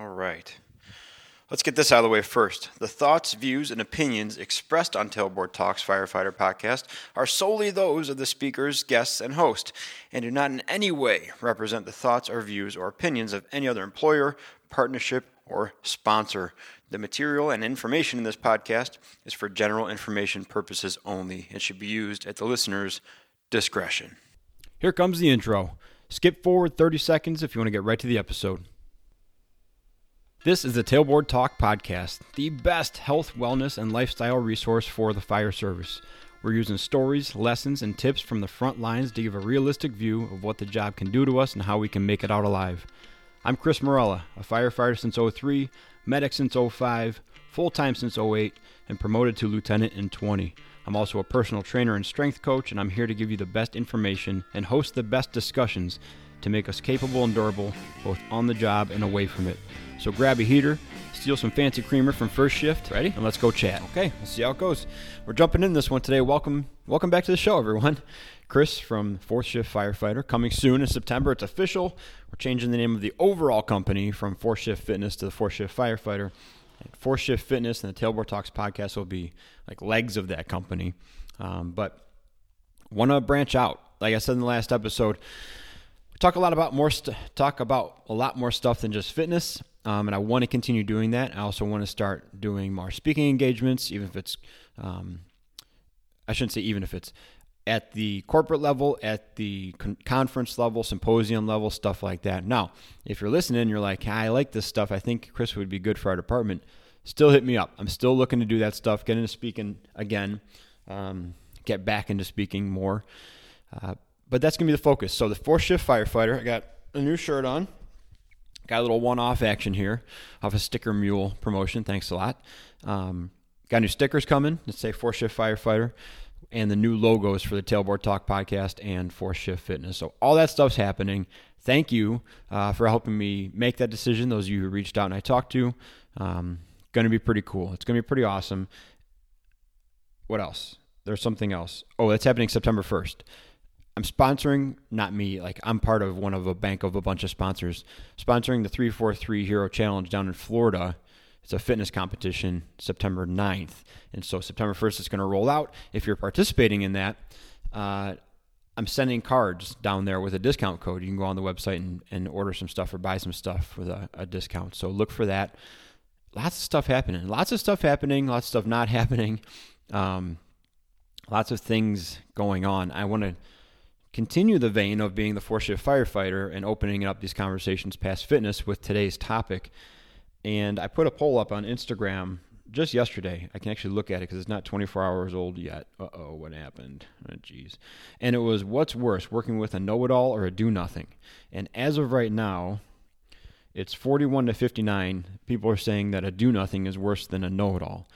All right. Let's get this out of the way first. The thoughts, views, and opinions expressed on Tailboard Talks Firefighter Podcast are solely those of the speakers, guests, and host, and do not in any way represent the thoughts or views or opinions of any other employer, partnership, or sponsor. The material and information in this podcast is for general information purposes only and should be used at the listener's discretion. Here comes the intro. Skip forward 30 seconds if you want to get right to the episode. This is the Tailboard Talk Podcast, the best health, wellness, and lifestyle resource for the fire service. We're using stories, lessons, and tips from the front lines to give a realistic view of what the job can do to us and how we can make it out alive. I'm Chris Morella, a firefighter since 03, medic since 05, full time since 08, and promoted to lieutenant in 20. I'm also a personal trainer and strength coach, and I'm here to give you the best information and host the best discussions to make us capable and durable both on the job and away from it. So grab a heater, steal some fancy creamer from First Shift, ready, and let's go chat. Okay, let's see how it goes. We're jumping in this one today. Welcome, welcome back to the show, everyone. Chris from Fourth Shift Firefighter coming soon in September. It's official. We're changing the name of the overall company from Fourth Shift Fitness to the Fourth Shift Firefighter. And Fourth Shift Fitness and the Tailboard Talks podcast will be like legs of that company. Um, but want to branch out. Like I said in the last episode, we talk a lot about more st- talk about a lot more stuff than just fitness. Um, and I want to continue doing that. I also want to start doing more speaking engagements, even if it's, um, I shouldn't say even if it's at the corporate level, at the con- conference level, symposium level, stuff like that. Now, if you're listening, you're like, I like this stuff. I think Chris would be good for our department. Still hit me up. I'm still looking to do that stuff, get into speaking again, um, get back into speaking more. Uh, but that's going to be the focus. So, the fourth shift firefighter, I got a new shirt on. Got a little one-off action here off a sticker mule promotion. Thanks a lot. Um, got new stickers coming. Let's say four shift firefighter, and the new logos for the Tailboard Talk podcast and four shift fitness. So all that stuff's happening. Thank you uh, for helping me make that decision. Those of you who reached out and I talked to, um, going to be pretty cool. It's going to be pretty awesome. What else? There's something else. Oh, that's happening September 1st. I'm sponsoring, not me, like I'm part of one of a bank of a bunch of sponsors, sponsoring the 343 Hero Challenge down in Florida. It's a fitness competition September 9th. And so September 1st, it's going to roll out. If you're participating in that, uh, I'm sending cards down there with a discount code. You can go on the website and, and order some stuff or buy some stuff with a, a discount. So look for that. Lots of stuff happening. Lots of stuff happening. Lots of stuff not happening. Um, lots of things going on. I want to continue the vein of being the four shift firefighter and opening up these conversations past fitness with today's topic. And I put a poll up on Instagram just yesterday. I can actually look at it because it's not 24 hours old yet. Uh oh, what happened? Oh, jeez. And it was what's worse, working with a know it all or a do nothing? And as of right now, it's 41 to 59. People are saying that a do nothing is worse than a know it all.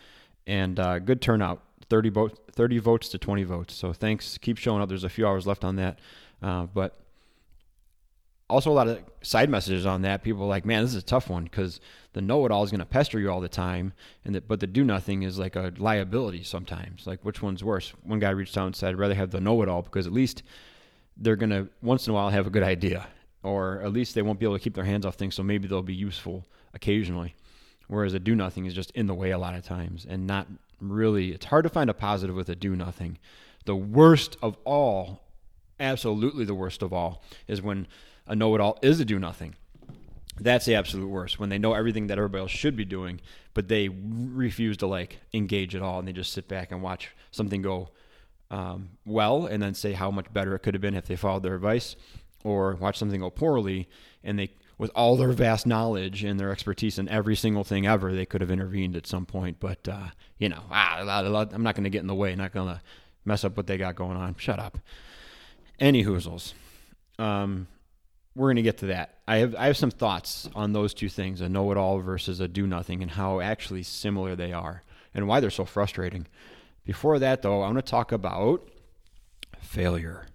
And uh, good turnout 30, vote, 30 votes to 20 votes. So thanks. Keep showing up. There's a few hours left on that. Uh, but also a lot of side messages on that. People are like, man, this is a tough one because the know-it-all is going to pester you all the time, and that, but the do-nothing is like a liability sometimes. Like, which one's worse? One guy reached out and said, I'd rather have the know-it-all because at least they're going to once in a while have a good idea, or at least they won't be able to keep their hands off things, so maybe they'll be useful occasionally. Whereas a do-nothing is just in the way a lot of times and not really. It's hard to find a positive with a do-nothing. The worst of all, absolutely the worst of all, is when a know it all is a do nothing. That's the absolute worst when they know everything that everybody else should be doing, but they refuse to like engage at all and they just sit back and watch something go um, well and then say how much better it could have been if they followed their advice, or watch something go poorly and they, with all their vast knowledge and their expertise in every single thing ever, they could have intervened at some point. But uh, you know, ah, I'm not going to get in the way, not going to mess up what they got going on. Shut up. Any hoozles. Um, we're going to get to that. I have I have some thoughts on those two things: a know-it-all versus a do-nothing, and how actually similar they are, and why they're so frustrating. Before that, though, I want to talk about failure.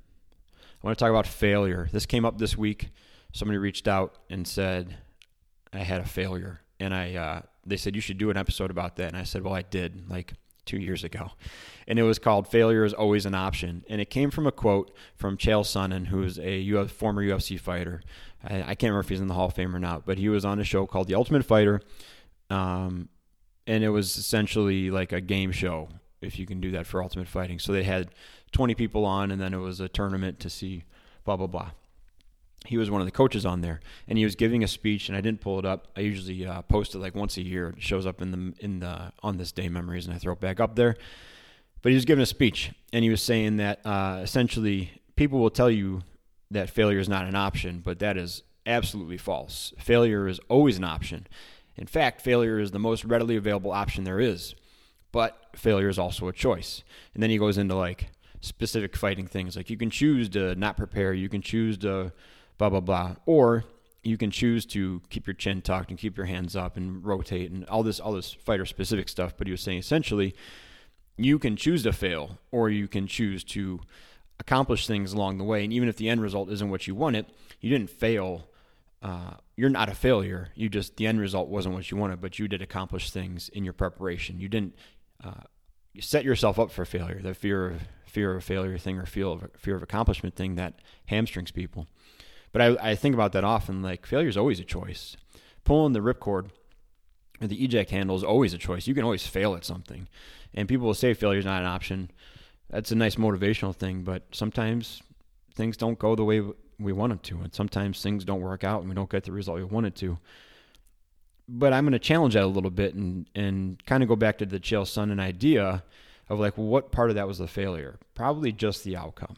I want to talk about failure. This came up this week. Somebody reached out and said I had a failure, and I uh, they said you should do an episode about that, and I said, well, I did like two years ago, and it was called "Failure is Always an Option," and it came from a quote from Chael Sonnen, who's a Uf, former UFC fighter. I, I, can't remember if he's in the Hall of Fame or not, but he was on a show called The Ultimate Fighter, um, and it was essentially like a game show, if you can do that for Ultimate Fighting. So they had 20 people on, and then it was a tournament to see blah blah blah he was one of the coaches on there, and he was giving a speech, and I didn't pull it up. I usually uh, post it like once a year. It shows up in the in the on this day memories, and I throw it back up there. But he was giving a speech, and he was saying that uh, essentially people will tell you that failure is not an option, but that is absolutely false. Failure is always an option. In fact, failure is the most readily available option there is, but failure is also a choice. And then he goes into like specific fighting things, like you can choose to not prepare, you can choose to blah blah blah. Or you can choose to keep your chin tucked and keep your hands up and rotate and all this all this fighter specific stuff. But he was saying essentially, you can choose to fail or you can choose to accomplish things along the way. And even if the end result isn't what you wanted, you didn't fail. Uh, you're not a failure. You just the end result wasn't what you wanted, but you did accomplish things in your preparation. You didn't uh, set yourself up for failure. The fear of fear of failure thing or fear of fear of accomplishment thing that hamstrings people. But I, I think about that often. Like failure is always a choice. Pulling the ripcord or the eject handle is always a choice. You can always fail at something, and people will say failure is not an option. That's a nice motivational thing, but sometimes things don't go the way we want them to, and sometimes things don't work out, and we don't get the result we wanted to. But I'm going to challenge that a little bit and and kind of go back to the Chael Sonnen idea of like, well, what part of that was the failure? Probably just the outcome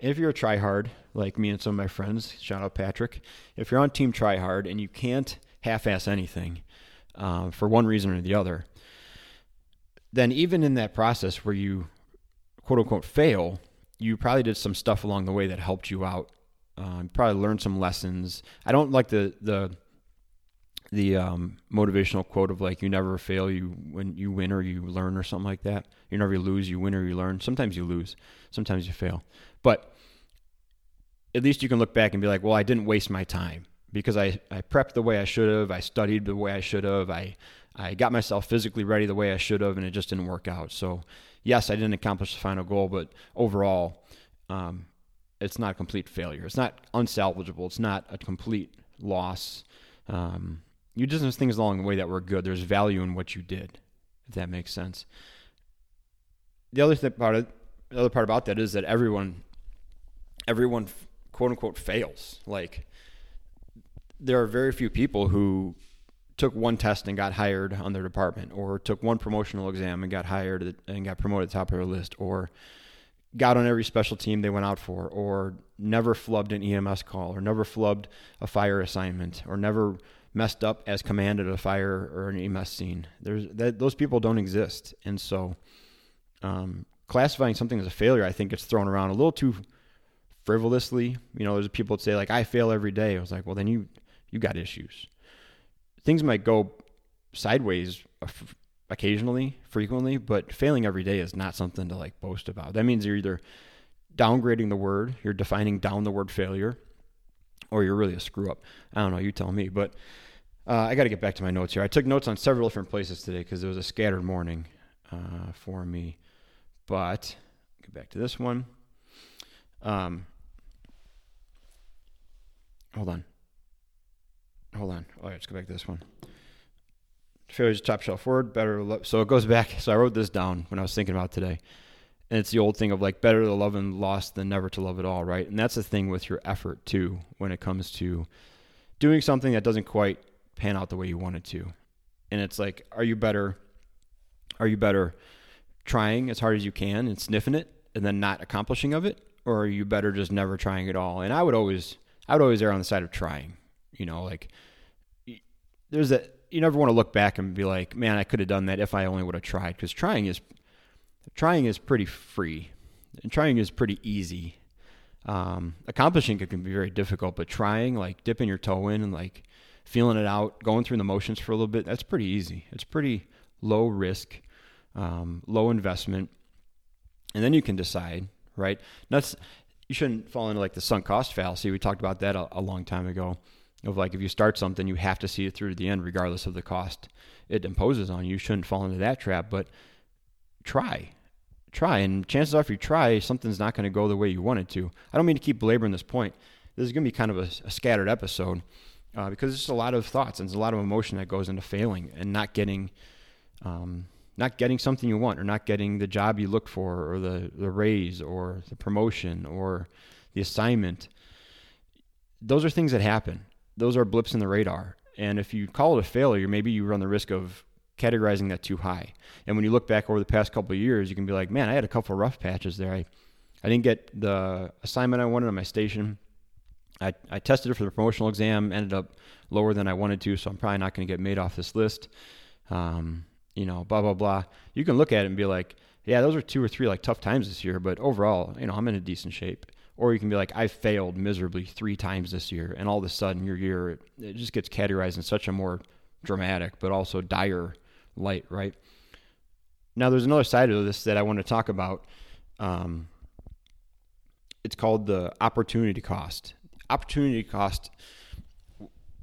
if you're a tryhard, like me and some of my friends, shout out Patrick, if you're on Team Tryhard and you can't half ass anything uh, for one reason or the other, then even in that process where you quote unquote fail, you probably did some stuff along the way that helped you out. Uh, probably learned some lessons. I don't like the the the um, motivational quote of like you never fail you when you win or you learn or something like that you never lose you win or you learn sometimes you lose sometimes you fail but at least you can look back and be like well i didn't waste my time because i, I prepped the way i should have. I studied the way i should have. I i got myself physically ready the way i should have and it just didn't work out. So yes i didn't accomplish the final goal but overall um, it's not a complete failure. It's not unsalvageable. It's not a complete loss. Um, you did some things along the way that were good. There's value in what you did, if that makes sense. The other thing about it, the other part about that is that everyone, everyone, quote unquote, fails. Like there are very few people who took one test and got hired on their department, or took one promotional exam and got hired and got promoted to the top of their list, or got on every special team they went out for, or never flubbed an EMS call, or never flubbed a fire assignment, or never messed up as command at a fire or an EMS scene. There's that those people don't exist, and so um, classifying something as a failure, I think, gets thrown around a little too frivolously. You know, there's people that say like I fail every day. I was like, well, then you you got issues. Things might go sideways occasionally, frequently, but failing every day is not something to like boast about. That means you're either downgrading the word, you're defining down the word failure, or you're really a screw up. I don't know. You tell me. But uh, I got to get back to my notes here. I took notes on several different places today because it was a scattered morning uh, for me. But get back to this one. Um, hold on. Hold on. All right, let's go back to this one. Failures top shelf word, better. So it goes back. So I wrote this down when I was thinking about today. And it's the old thing of like better to love and lost than never to love at all, right? And that's the thing with your effort too when it comes to doing something that doesn't quite pan out the way you want it to. And it's like, are you better? Are you better trying as hard as you can and sniffing it and then not accomplishing of it, or are you better just never trying at all? And I would always, I would always err on the side of trying. You know, like there's that you never want to look back and be like, man, I could have done that if I only would have tried. Because trying is trying is pretty free, and trying is pretty easy. Um, accomplishing it can be very difficult, but trying, like dipping your toe in and like feeling it out, going through the motions for a little bit, that's pretty easy. It's pretty low risk, um, low investment, and then you can decide, right? That's you shouldn't fall into like the sunk cost fallacy. We talked about that a, a long time ago. Of like if you start something, you have to see it through to the end, regardless of the cost it imposes on you. You shouldn't fall into that trap, but try. Try. And chances are, if you try, something's not going to go the way you want it to. I don't mean to keep belaboring this point. This is going to be kind of a, a scattered episode uh, because there's a lot of thoughts and there's a lot of emotion that goes into failing and not getting. Um, not getting something you want or not getting the job you look for or the, the raise or the promotion or the assignment. Those are things that happen. Those are blips in the radar. And if you call it a failure maybe you run the risk of categorizing that too high. And when you look back over the past couple of years you can be like man i had a couple of rough patches there. I, I didn't get the assignment i wanted on my station. I, I tested it for the promotional exam ended up lower than i wanted to so i'm probably not going to get made off this list. Um, you know, blah blah blah. You can look at it and be like, yeah, those are two or three like tough times this year, but overall, you know, I'm in a decent shape. Or you can be like, I failed miserably three times this year, and all of a sudden your year it, just gets categorized in such a more dramatic but also dire light, right? Now, there's another side of this that I want to talk about. Um, it's called the opportunity cost. Opportunity cost.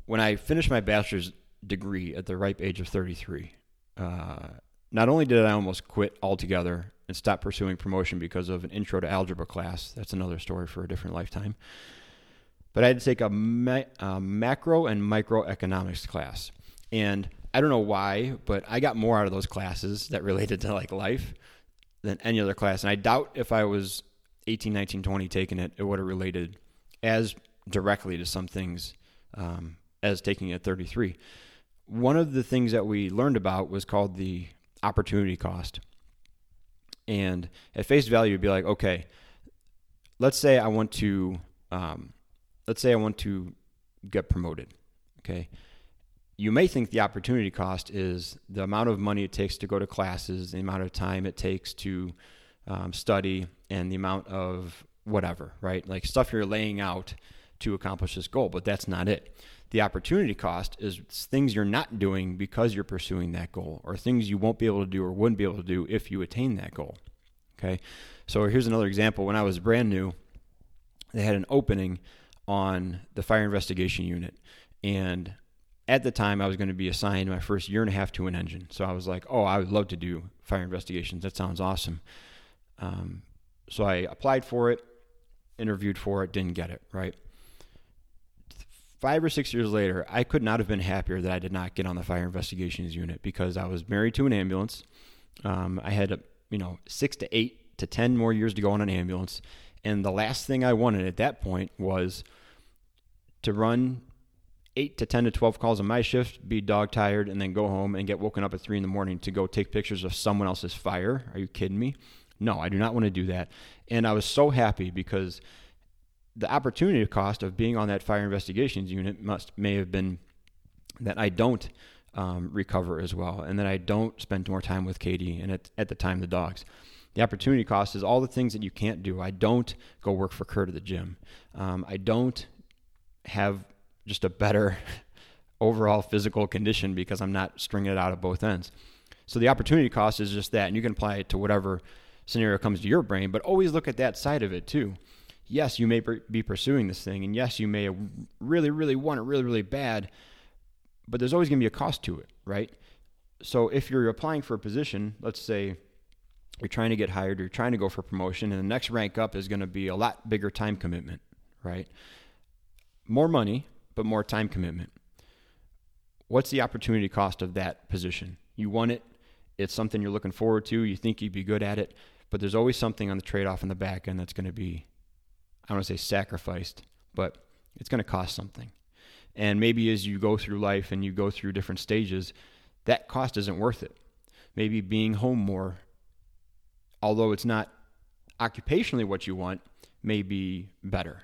When I finished my bachelor's degree at the ripe age of 33, uh, not only did I almost quit altogether and stop pursuing promotion because of an intro to algebra class, that's another story for a different lifetime, but I had to take a, ma- a macro and microeconomics class. And I don't know why, but I got more out of those classes that related to like life than any other class. And I doubt if I was 18, 19, 20 taking it, it would have related as directly to some things um, as taking it at 33 one of the things that we learned about was called the opportunity cost. And at face value, you'd be like, okay, let's say I want to, um, let's say I want to get promoted. Okay. You may think the opportunity cost is the amount of money it takes to go to classes, the amount of time it takes to um, study, and the amount of whatever, right? Like stuff you're laying out to accomplish this goal, but that's not it. The opportunity cost is things you're not doing because you're pursuing that goal, or things you won't be able to do or wouldn't be able to do if you attain that goal. Okay. So here's another example. When I was brand new, they had an opening on the fire investigation unit. And at the time, I was going to be assigned my first year and a half to an engine. So I was like, oh, I would love to do fire investigations. That sounds awesome. Um, so I applied for it, interviewed for it, didn't get it, right? Five or six years later, I could not have been happier that I did not get on the fire investigations unit because I was married to an ambulance. Um, I had, you know, six to eight to 10 more years to go on an ambulance. And the last thing I wanted at that point was to run eight to 10 to 12 calls on my shift, be dog tired, and then go home and get woken up at three in the morning to go take pictures of someone else's fire. Are you kidding me? No, I do not want to do that. And I was so happy because the opportunity cost of being on that fire investigations unit must may have been that I don't um, recover as well, and that I don't spend more time with Katie and at, at the time the dogs. The opportunity cost is all the things that you can't do. I don't go work for Kurt at the gym. Um, I don't have just a better overall physical condition because I'm not stringing it out of both ends. So the opportunity cost is just that, and you can apply it to whatever scenario comes to your brain, but always look at that side of it too yes, you may be pursuing this thing, and yes, you may really, really want it really, really bad, but there's always going to be a cost to it, right? So if you're applying for a position, let's say you're trying to get hired, you're trying to go for promotion, and the next rank up is going to be a lot bigger time commitment, right? More money, but more time commitment. What's the opportunity cost of that position? You want it, it's something you're looking forward to, you think you'd be good at it, but there's always something on the trade off in the back end that's going to be I don't want to say sacrificed, but it's going to cost something. And maybe as you go through life and you go through different stages, that cost isn't worth it. Maybe being home more, although it's not occupationally what you want, may be better.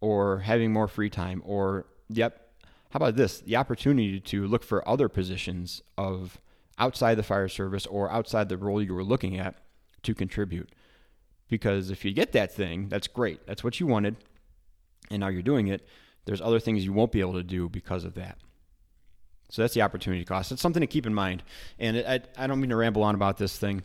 Or having more free time. Or, yep, how about this? The opportunity to look for other positions of outside the fire service or outside the role you were looking at to contribute. Because if you get that thing, that's great. That's what you wanted. And now you're doing it. There's other things you won't be able to do because of that. So that's the opportunity cost. It's something to keep in mind. And I, I don't mean to ramble on about this thing.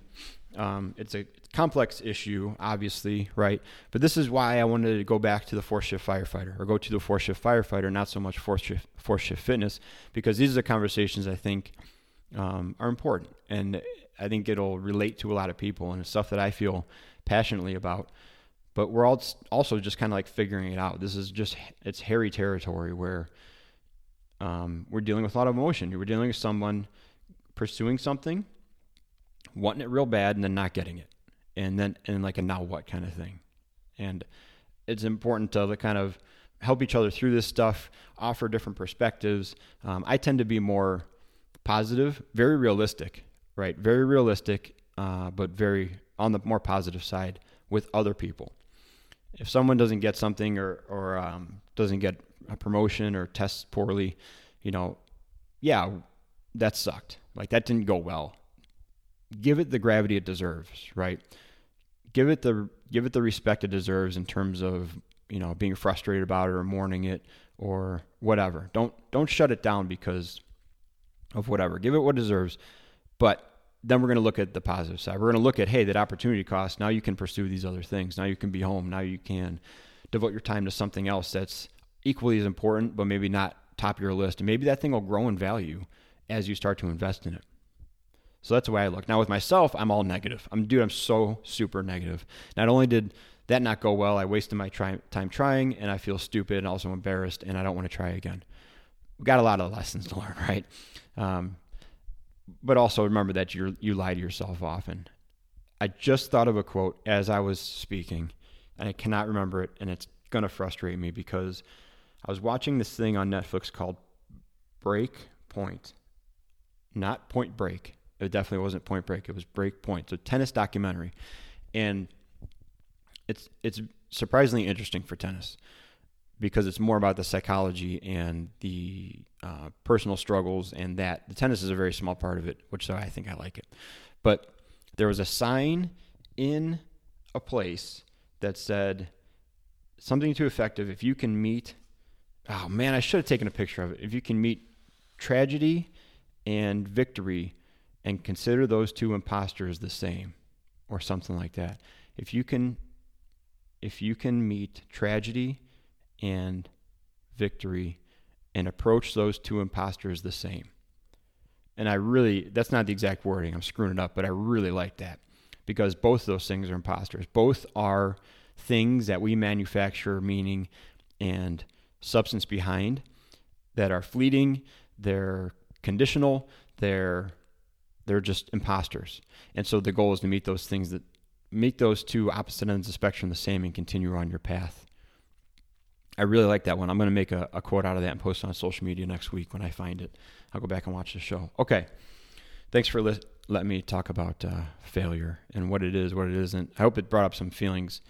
Um, it's a complex issue, obviously, right? But this is why I wanted to go back to the four shift firefighter or go to the four shift firefighter, not so much four shift, fourth shift fitness, because these are the conversations I think um, are important. And I think it'll relate to a lot of people and it's stuff that I feel passionately about. But we're all also just kind of like figuring it out. This is just, it's hairy territory where um, we're dealing with a lot of emotion. We're dealing with someone pursuing something, wanting it real bad, and then not getting it. And then, and like a now what kind of thing. And it's important to kind of help each other through this stuff, offer different perspectives. Um, I tend to be more positive, very realistic, right? Very realistic, uh, but very on the more positive side with other people. If someone doesn't get something or or um, doesn't get a promotion or tests poorly, you know, yeah, that sucked. Like that didn't go well. Give it the gravity it deserves, right? Give it the give it the respect it deserves in terms of you know being frustrated about it or mourning it or whatever. Don't don't shut it down because of whatever. Give it what it deserves. But then we're going to look at the positive side. We're going to look at, hey, that opportunity cost. Now you can pursue these other things. Now you can be home. Now you can devote your time to something else that's equally as important, but maybe not top of your list. And maybe that thing will grow in value as you start to invest in it. So that's the way I look. Now with myself, I'm all negative. I'm dude, I'm so super negative. Not only did that not go well, I wasted my try, time trying, and I feel stupid and also embarrassed, and I don't want to try again. We got a lot of lessons to learn, right? Um, but also remember that you you lie to yourself often. I just thought of a quote as I was speaking, and I cannot remember it, and it's gonna frustrate me because I was watching this thing on Netflix called Break Point, not Point Break. It definitely wasn't Point Break. It was Break Point. A tennis documentary, and it's it's surprisingly interesting for tennis because it's more about the psychology and the uh, personal struggles and that the tennis is a very small part of it which so i think i like it. But there was a sign in a place that said something too effective if you can meet oh man i should have taken a picture of it. If you can meet tragedy and victory and consider those two impostors the same or something like that. If you can if you can meet tragedy and victory and approach those two imposters the same. And I really, that's not the exact wording, I'm screwing it up, but I really like that because both of those things are imposters. Both are things that we manufacture meaning and substance behind that are fleeting, they're conditional, they're they're just imposters. And so the goal is to meet those things that make those two opposite ends of the spectrum the same and continue on your path. I really like that one. I'm going to make a, a, quote out of that and post it on social media next week when I find it. I'll go back and watch the show. Okay. Thanks for li- letting me talk about uh, failure and what it is, what it isn't. I hope it brought up some feelings,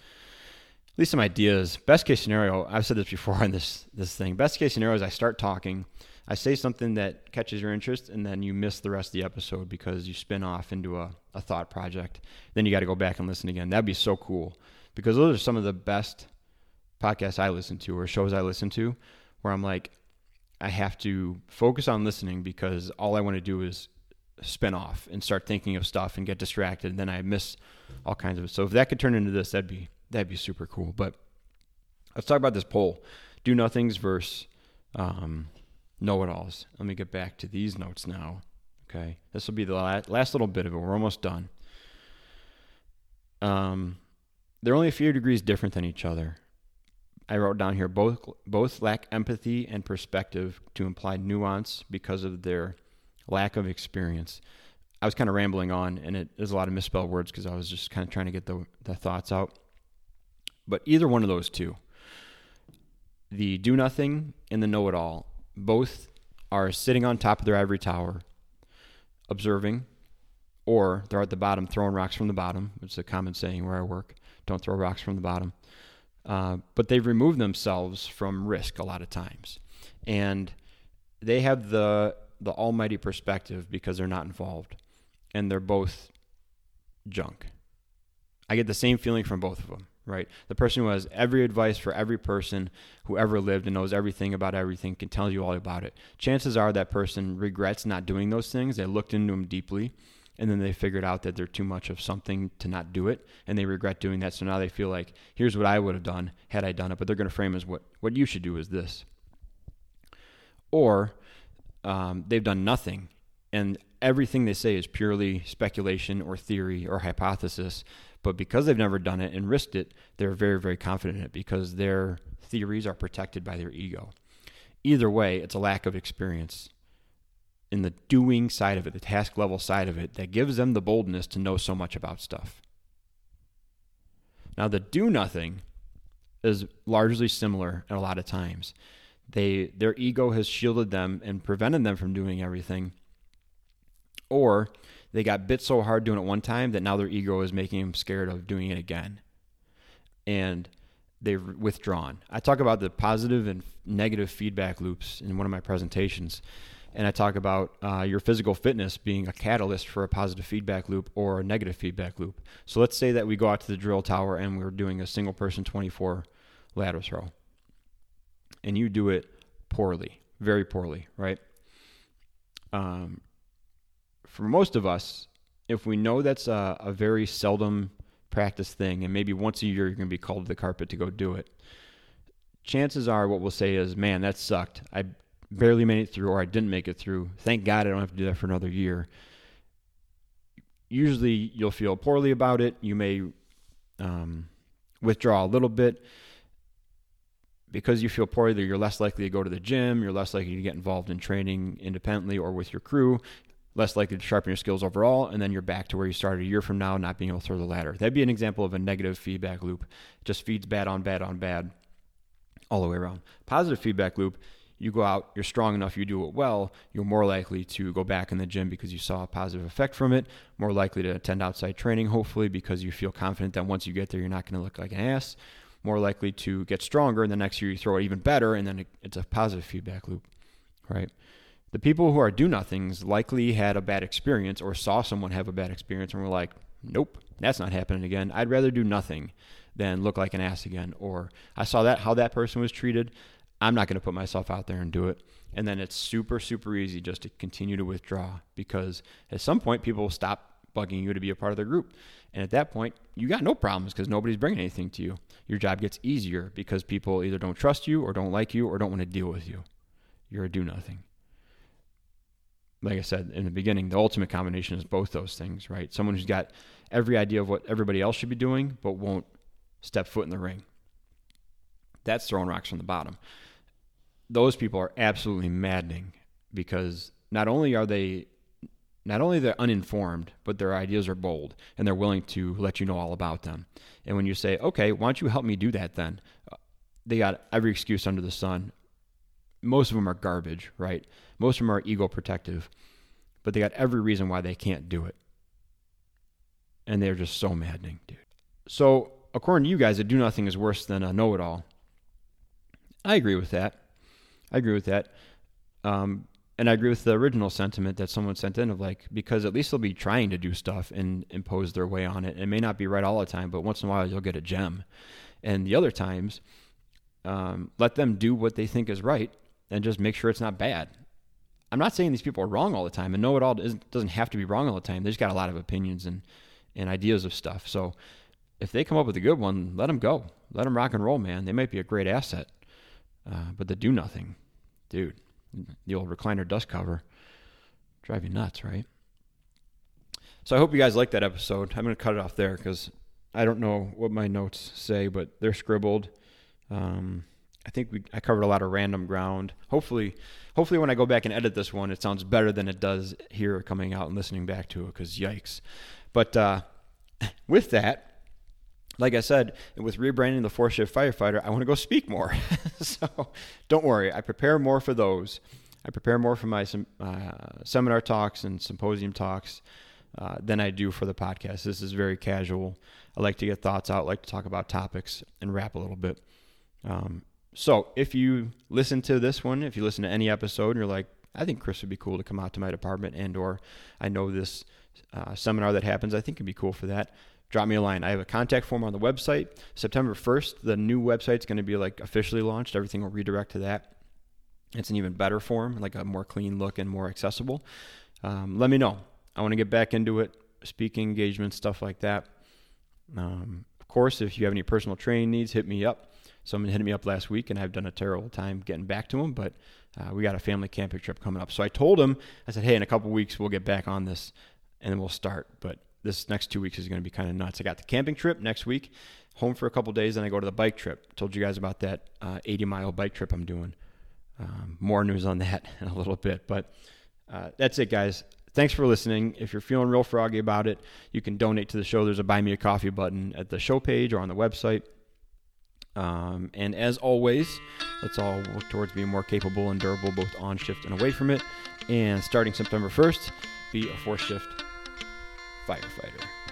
at least some ideas. Best case scenario, I've said this before on this this thing. Best case scenario is I start talking, I say something that catches your interest, and then you miss the rest of the episode because you spin off into a, a thought project. Then you got to go back and listen again. That'd be so cool because those are some of the best podcasts I listen to or shows I listen to where I'm like, I have to focus on listening because all I want to do is spin off and start thinking of stuff and get distracted and then I miss all kinds of it. So if that could turn into this, that'd be that'd be super cool. But let's talk about this poll. Do nothings versus um, know it alls. Let me get back to these notes now. Okay. This will be the last, last little bit of it. We're almost done. Um, they're only a few degrees different than each other. I wrote down here both both lack empathy and perspective to imply nuance because of their lack of experience. I was kind of rambling on, and it is a lot of misspelled words because I was just kind of trying to get the, the thoughts out. But either one of those two, the do nothing and the know it all, both are sitting on top of their ivory tower, observing, or they're at the bottom throwing rocks from the bottom. It's a common saying where I work don't throw rocks from the bottom. Uh, but they've removed themselves from risk a lot of times, and they have the the almighty perspective because they're not involved, and they're both junk. I get the same feeling from both of them, right? The person who has every advice for every person who ever lived and knows everything about everything can tell you all about it. Chances are that person regrets not doing those things. They looked into them deeply and then they figured out that they're too much of something to not do it and they regret doing that so now they feel like here's what i would have done had i done it but they're going to frame as what what you should do is this or um, they've done nothing and everything they say is purely speculation or theory or hypothesis. But because they've never done it and risked it, they're very, very confident in it because their theories are protected by their ego. Either way, it's a lack of experience in the doing side of it, the task level side of it, that gives them the boldness to know so much about stuff. Now, the do nothing is largely similar at a lot of times. They their ego has shielded them and prevented them from doing everything. Or they got bit so hard doing it one time that now their ego is making them scared of doing it again. And they've withdrawn. I talk about the positive and negative feedback loops in one of my presentations. And I talk about uh, your physical fitness being a catalyst for a positive feedback loop or a negative feedback loop. So let's say that we go out to the drill tower and we're doing a single person 24 ladder throw. And you do it poorly, very poorly, right? Um, for most of us, if we know that's a, a very seldom practice thing, and maybe once a year you're going to be called to the carpet to go do it, chances are what we'll say is, man, that sucked. I barely made it through, or I didn't make it through. Thank God I don't have to do that for another year. Usually you'll feel poorly about it. You may um, withdraw a little bit. Because you feel poorly, you're less likely to go to the gym. You're less likely to get involved in training independently or with your crew less likely to sharpen your skills overall, and then you're back to where you started a year from now, not being able to throw the ladder. That'd be an example of a negative feedback loop. It just feeds bad on bad on bad all the way around. Positive feedback loop, you go out, you're strong enough, you do it well, you're more likely to go back in the gym because you saw a positive effect from it, more likely to attend outside training, hopefully, because you feel confident that once you get there, you're not going to look like an ass, more likely to get stronger, and the next year you throw it even better, and then it's a positive feedback loop, right? The people who are do nothings likely had a bad experience or saw someone have a bad experience and were like, nope, that's not happening again. I'd rather do nothing than look like an ass again. Or I saw that how that person was treated. I'm not going to put myself out there and do it. And then it's super, super easy just to continue to withdraw because at some point people will stop bugging you to be a part of their group. And at that point, you got no problems because nobody's bringing anything to you. Your job gets easier because people either don't trust you or don't like you or don't want to deal with you. You're a do nothing like I said in the beginning, the ultimate combination is both those things, right? Someone who's got every idea of what everybody else should be doing, but won't step foot in the ring. That's throwing rocks from the bottom. Those people are absolutely maddening because not only are they not only they're uninformed, but their ideas are bold and they're willing to let you know all about them. And when you say, "Okay, why don't you help me do that?" then uh, they got every excuse under the sun most of them are garbage, right? Most of them are ego protective, but they got every reason why they can't do it. And they're just so maddening, dude. So, according to you guys, a do nothing is worse than a know it all. I agree with that. I agree with that. Um, and I agree with the original sentiment that someone sent in of like, because at least they'll be trying to do stuff and impose their way on it. It may not be right all the time, but once in a while you'll get a gem. And the other times, um, let them do what they think is right and just make sure it's not bad. I'm not saying these people are wrong all the time, and know it all doesn't have to be wrong all the time. They just got a lot of opinions and, and ideas of stuff. So if they come up with a good one, let them go. Let them rock and roll, man. They might be a great asset. Uh, but they do nothing, dude, the old recliner dust cover, drive you nuts, right? So I hope you guys like that episode. I'm going to cut it off there because I don't know what my notes say, but they're scribbled. Um, I think we I covered a lot of random ground. Hopefully, hopefully when I go back and edit this one, it sounds better than it does here coming out and listening back to it. Because yikes! But uh, with that, like I said, with rebranding the four shift firefighter, I want to go speak more. so don't worry, I prepare more for those. I prepare more for my uh, seminar talks and symposium talks uh, than I do for the podcast. This is very casual. I like to get thoughts out, like to talk about topics and rap a little bit. Um, so if you listen to this one, if you listen to any episode and you're like, I think Chris would be cool to come out to my department and or I know this uh, seminar that happens, I think it'd be cool for that. Drop me a line. I have a contact form on the website. September 1st, the new website's going to be like officially launched. Everything will redirect to that. It's an even better form, like a more clean look and more accessible. Um, let me know. I want to get back into it, speaking engagements, stuff like that. Um, of course, if you have any personal training needs, hit me up someone hit me up last week, and I've done a terrible time getting back to him, but uh, we got a family camping trip coming up. So I told him, I said, hey, in a couple weeks we'll get back on this, and then we'll start. But this next two weeks is going to be kind of nuts. I got the camping trip next week, home for a couple days, and I go to the bike trip. Told you guys about that uh, 80 mile bike trip I'm doing. Um, more news on that in a little bit, but uh, that's it, guys. Thanks for listening. If you're feeling real froggy about it, you can donate to the show. There's a buy me a coffee button at the show page or on the website. Um, and as always, let's all work towards being more capable and durable, both on shift and away from it. And starting September 1st, be a four shift firefighter.